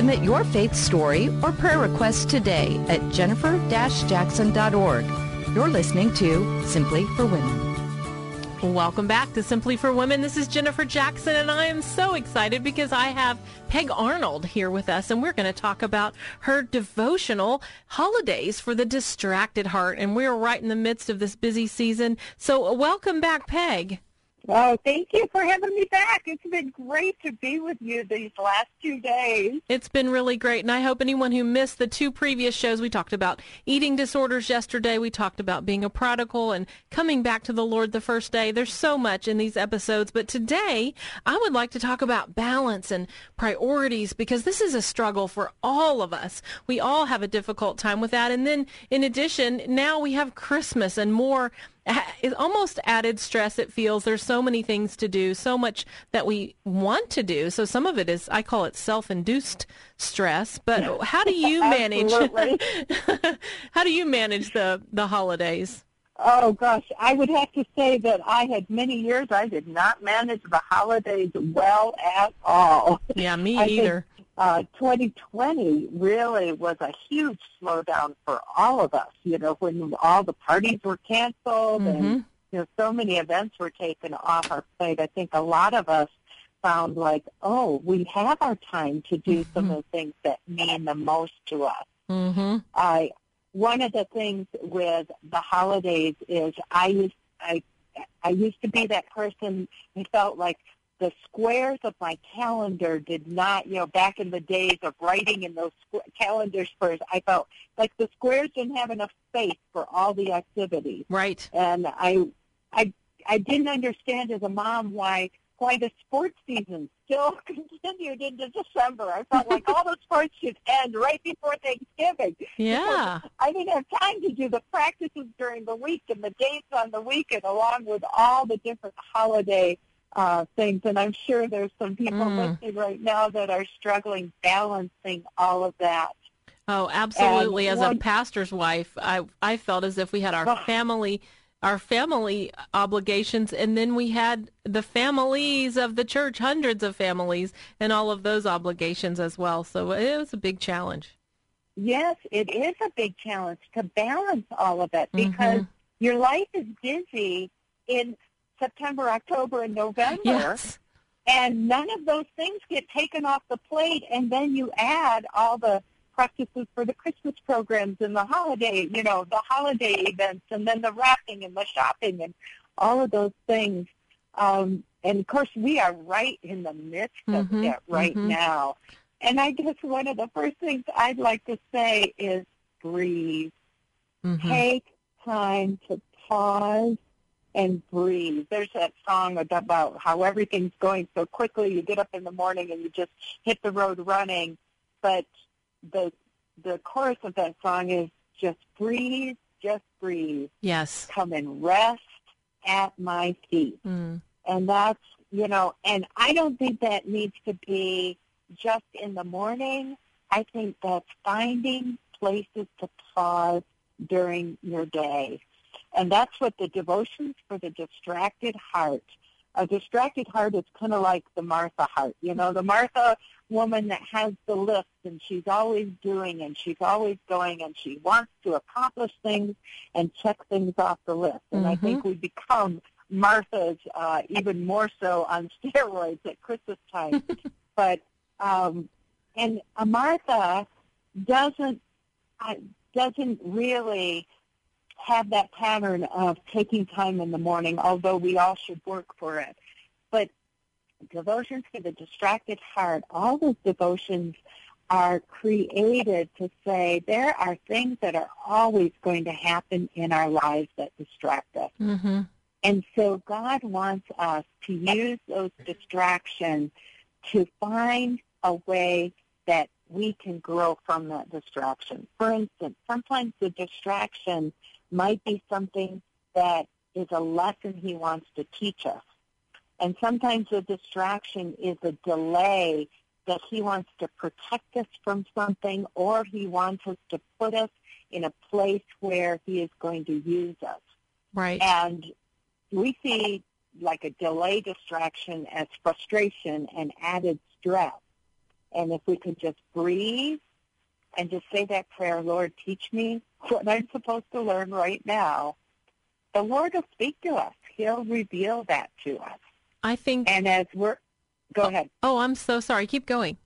Submit your faith story or prayer request today at jennifer-jackson.org. You're listening to Simply for Women. Welcome back to Simply for Women. This is Jennifer Jackson, and I am so excited because I have Peg Arnold here with us, and we're going to talk about her devotional holidays for the distracted heart. And we're right in the midst of this busy season. So, welcome back, Peg. Oh, thank you for having me back. It's been great to be with you these last two days. It's been really great, and I hope anyone who missed the two previous shows, we talked about eating disorders yesterday, we talked about being a prodigal and coming back to the Lord the first day. There's so much in these episodes, but today I would like to talk about balance and priorities because this is a struggle for all of us. We all have a difficult time with that, and then in addition, now we have Christmas and more it's almost added stress it feels. There's so many things to do so much that we want to do. So some of it is i call it self-induced stress but how do you manage how do you manage the the holidays? Oh gosh. I would have to say that i had many years i did not manage the holidays well at all. Yeah me I either uh, 2020 really was a huge slowdown for all of us. You know, when all the parties were canceled mm-hmm. and you know so many events were taken off our plate. I think a lot of us found like, oh, we have our time to do mm-hmm. some of the things that mean the most to us. Mm-hmm. I one of the things with the holidays is I used I I used to be that person who felt like the squares of my calendar did not, you know, back in the days of writing in those squ- calendar squares, I felt like the squares didn't have enough space for all the activities. Right. And I, I, I didn't understand as a mom why why the sports season still continued into December. I felt like all the sports should end right before Thanksgiving. Yeah. I didn't have time to do the practices during the week and the dates on the weekend along with all the different holiday uh, things. And I'm sure there's some people mm. listening right now that are struggling balancing all of that. Oh, absolutely. And As one, a pastor's wife, I I felt as if we had our oh. family our family obligations and then we had the families of the church, hundreds of families and all of those obligations as well. So it was a big challenge. Yes, it is a big challenge to balance all of it because mm-hmm. your life is busy in September, October, and November. Yes. And none of those things get taken off the plate. And then you add all the practices for the Christmas programs and the holiday, you know, the holiday events, and then the wrapping and the shopping and all of those things. Um, and of course, we are right in the midst of mm-hmm, it right mm-hmm. now. And I guess one of the first things I'd like to say is breathe. Mm-hmm. Take time to pause and breathe. There's that song about how everything's going so quickly. You get up in the morning and you just hit the road running. But the the chorus of that song is just breathe, just breathe. Yes. Come and rest at my feet. Mm. And that's, you know, and I don't think that needs to be just in the morning. I think that's finding places to pause during your day. And that's what the devotions for the distracted heart. A distracted heart is kind of like the Martha heart. You know, the Martha woman that has the list and she's always doing and she's always going and she wants to accomplish things and check things off the list. And mm-hmm. I think we become Marthas uh, even more so on steroids at Christmas time. but um, and a Martha doesn't uh, doesn't really have that pattern of taking time in the morning, although we all should work for it. But devotions for the distracted heart, all those devotions are created to say there are things that are always going to happen in our lives that distract us. Mm-hmm. And so God wants us to use those distractions to find a way that we can grow from that distraction. For instance, sometimes the distraction might be something that is a lesson he wants to teach us. And sometimes the distraction is a delay that he wants to protect us from something or he wants us to put us in a place where he is going to use us. Right. And we see like a delay distraction as frustration and added stress. And if we could just breathe and just say that prayer, Lord, teach me what I'm supposed to learn right now, the Lord will speak to us. He'll reveal that to us. I think. And as we're, go oh, ahead. Oh, I'm so sorry. Keep going.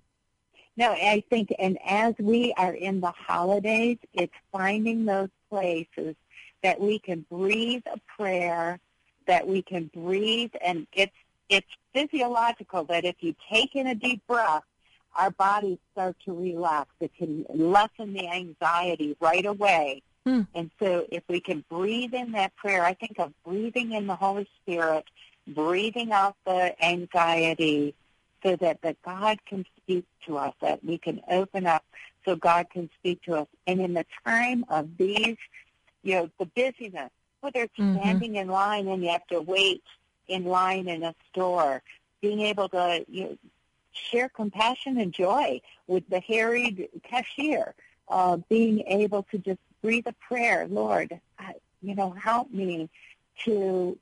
No, I think, and as we are in the holidays, it's finding those places that we can breathe a prayer, that we can breathe, and it's it's physiological that if you take in a deep breath, our bodies start to relax. It can lessen the anxiety right away. Hmm. And so if we can breathe in that prayer, I think of breathing in the Holy Spirit, breathing out the anxiety so that, that God can speak to us, that we can open up so God can speak to us. And in the time of these, you know, the busyness, whether it's Mhm. standing in line and you have to wait in line in a store, being able to you know, share compassion and joy with the harried cashier, uh, being able to just breathe a prayer, Lord, I, you know, help me to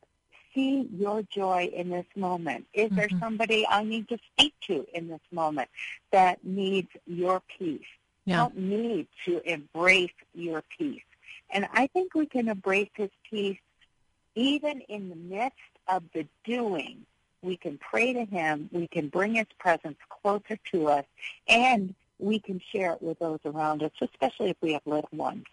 see your joy in this moment. Is there Mhm. somebody I need to speak to in this moment that needs your peace? Yeah. Help me to embrace your peace. And I think we can embrace his peace even in the midst of the doing. We can pray to him. We can bring his presence closer to us. And we can share it with those around us, especially if we have little ones.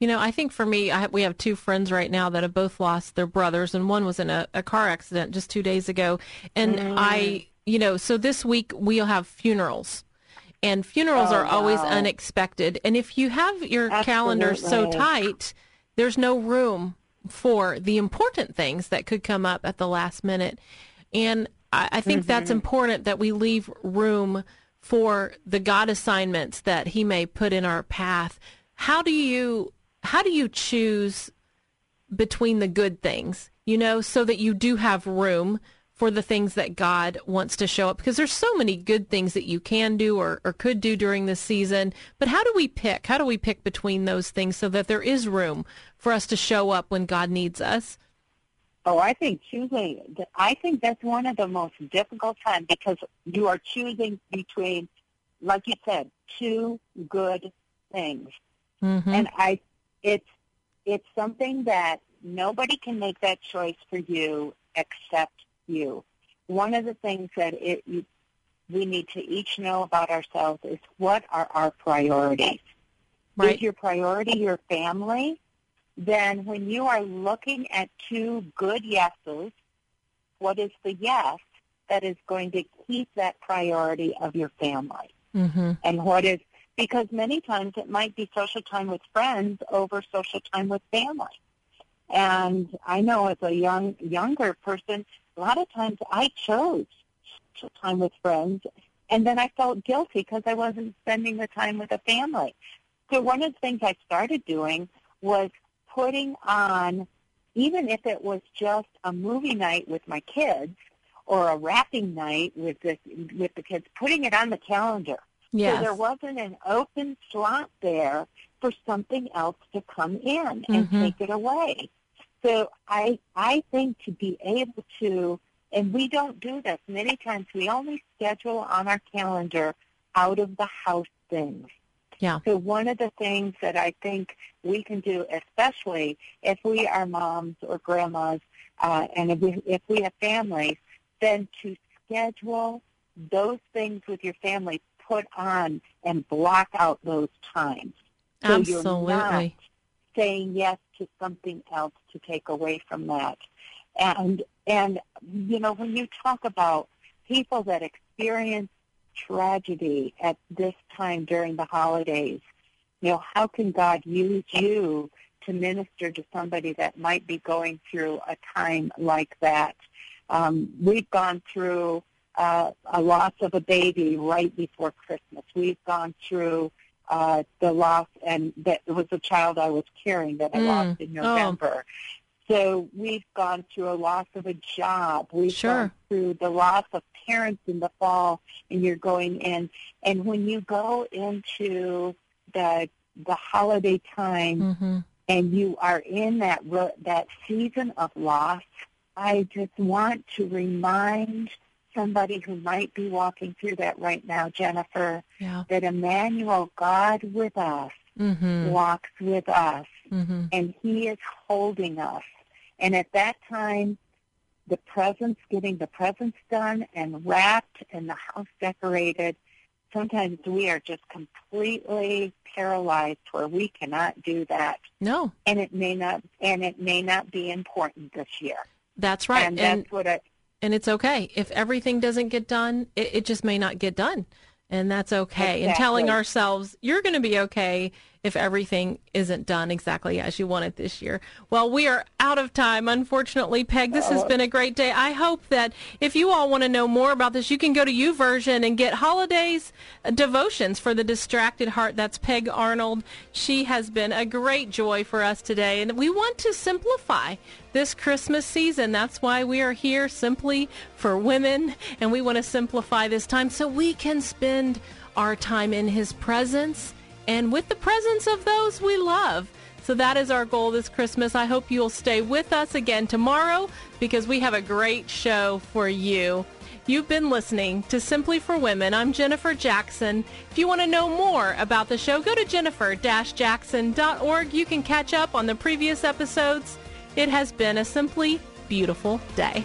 You know, I think for me, I, we have two friends right now that have both lost their brothers, and one was in a, a car accident just two days ago. And Mm. I, you know, so this week we'll have funerals. And funerals Oh, are always wow. unexpected. And if you have your calendar so tight, there's no room for the important things that could come up at the last minute. And I, I think that's Mm-hmm. important that we leave room for the God assignments that He may put in our path. How do you how do you choose between the good things, you know, so that you do have room for the things that God wants to show up? Because there's so many good things that you can do or, or could do during this season. But how do we pick? How do we pick between those things so that there is room for us to show up when God needs us? Oh, I think choosing, I think that's one of the most difficult times because you are choosing between, like you said, two good things. Mm-hmm. And I, it's, it's something that nobody can make that choice for you except you. One of the things that it, you, we need to each know about ourselves is what are our priorities. Right. Is your priority your family? Then when you are looking at two good yeses, what is the yes that is going to keep that priority of your family? Mm-hmm. And what is, because many times it might be social time with friends over social time with family. And I know as a young, younger person, a lot of times I chose social time with friends and then I felt guilty because I wasn't spending the time with the family. So one of the things I started doing was putting on, even if it was just a movie night with my kids or a wrapping night with the with the kids, putting it on the calendar. Yes. So there wasn't an open slot there for something else to come in and Mhm. take it away. So I I think to be able to and we don't do this many times. We only schedule on our calendar out of the house things. Yeah. So one of the things that I think we can do, especially if we are moms or grandmas, uh, and if we, if we have families, then to schedule those things with your family, put on and block out those times. So you're not Absolutely. saying yes to something else to take away from that. And and you know when you talk about people that experience tragedy at this time during the holidays, you know how can God use you to minister to somebody that might be going through a time like that? Um, we've gone through uh, a loss of a baby right before Christmas. We've gone through uh, the loss, and that it was a child I was carrying that I Mm. lost in Oh. So we've gone through a loss of a job. We've Sure. gone through the loss of parents in the fall, and you're going in. And when you go into the the holiday time hmm and you are in that that season of loss, I just want to remind somebody who might be walking through that right now, Jennifer, Yeah. that Emmanuel, God with us, hmm walks with us, hmm and He is holding us. And at that time, the presents, getting the presents done and wrapped and the house decorated, sometimes we are just completely paralyzed where we cannot do that No, and it may not and it may not be important this year. that's right. And And that's what I and it's okay if everything doesn't get done. It, it just may not get done, and that's okay. And telling ourselves you're going to be okay if everything isn't done exactly as you want it this year. Well, we are out of time, unfortunately, Peg. This has been a great day. I hope that if you all want to know more about this, you can go to YouVersion and get holidays uh, devotions for the distracted heart. That's Peg Arnold. She has been a great joy for us today, and we want to simplify this Christmas season. That's why we are here simply for women, and we want to simplify this time so we can spend our time in His presence and with the presence of those we love. So that is our goal this Christmas. I hope you'll stay with us again tomorrow because we have a great show for you. You've been listening to Simply for Women. I'm Jennifer Jackson. If you want to know more about the show, go to jennifer-jackson.org. You can catch up on the previous episodes. It has been a simply beautiful day.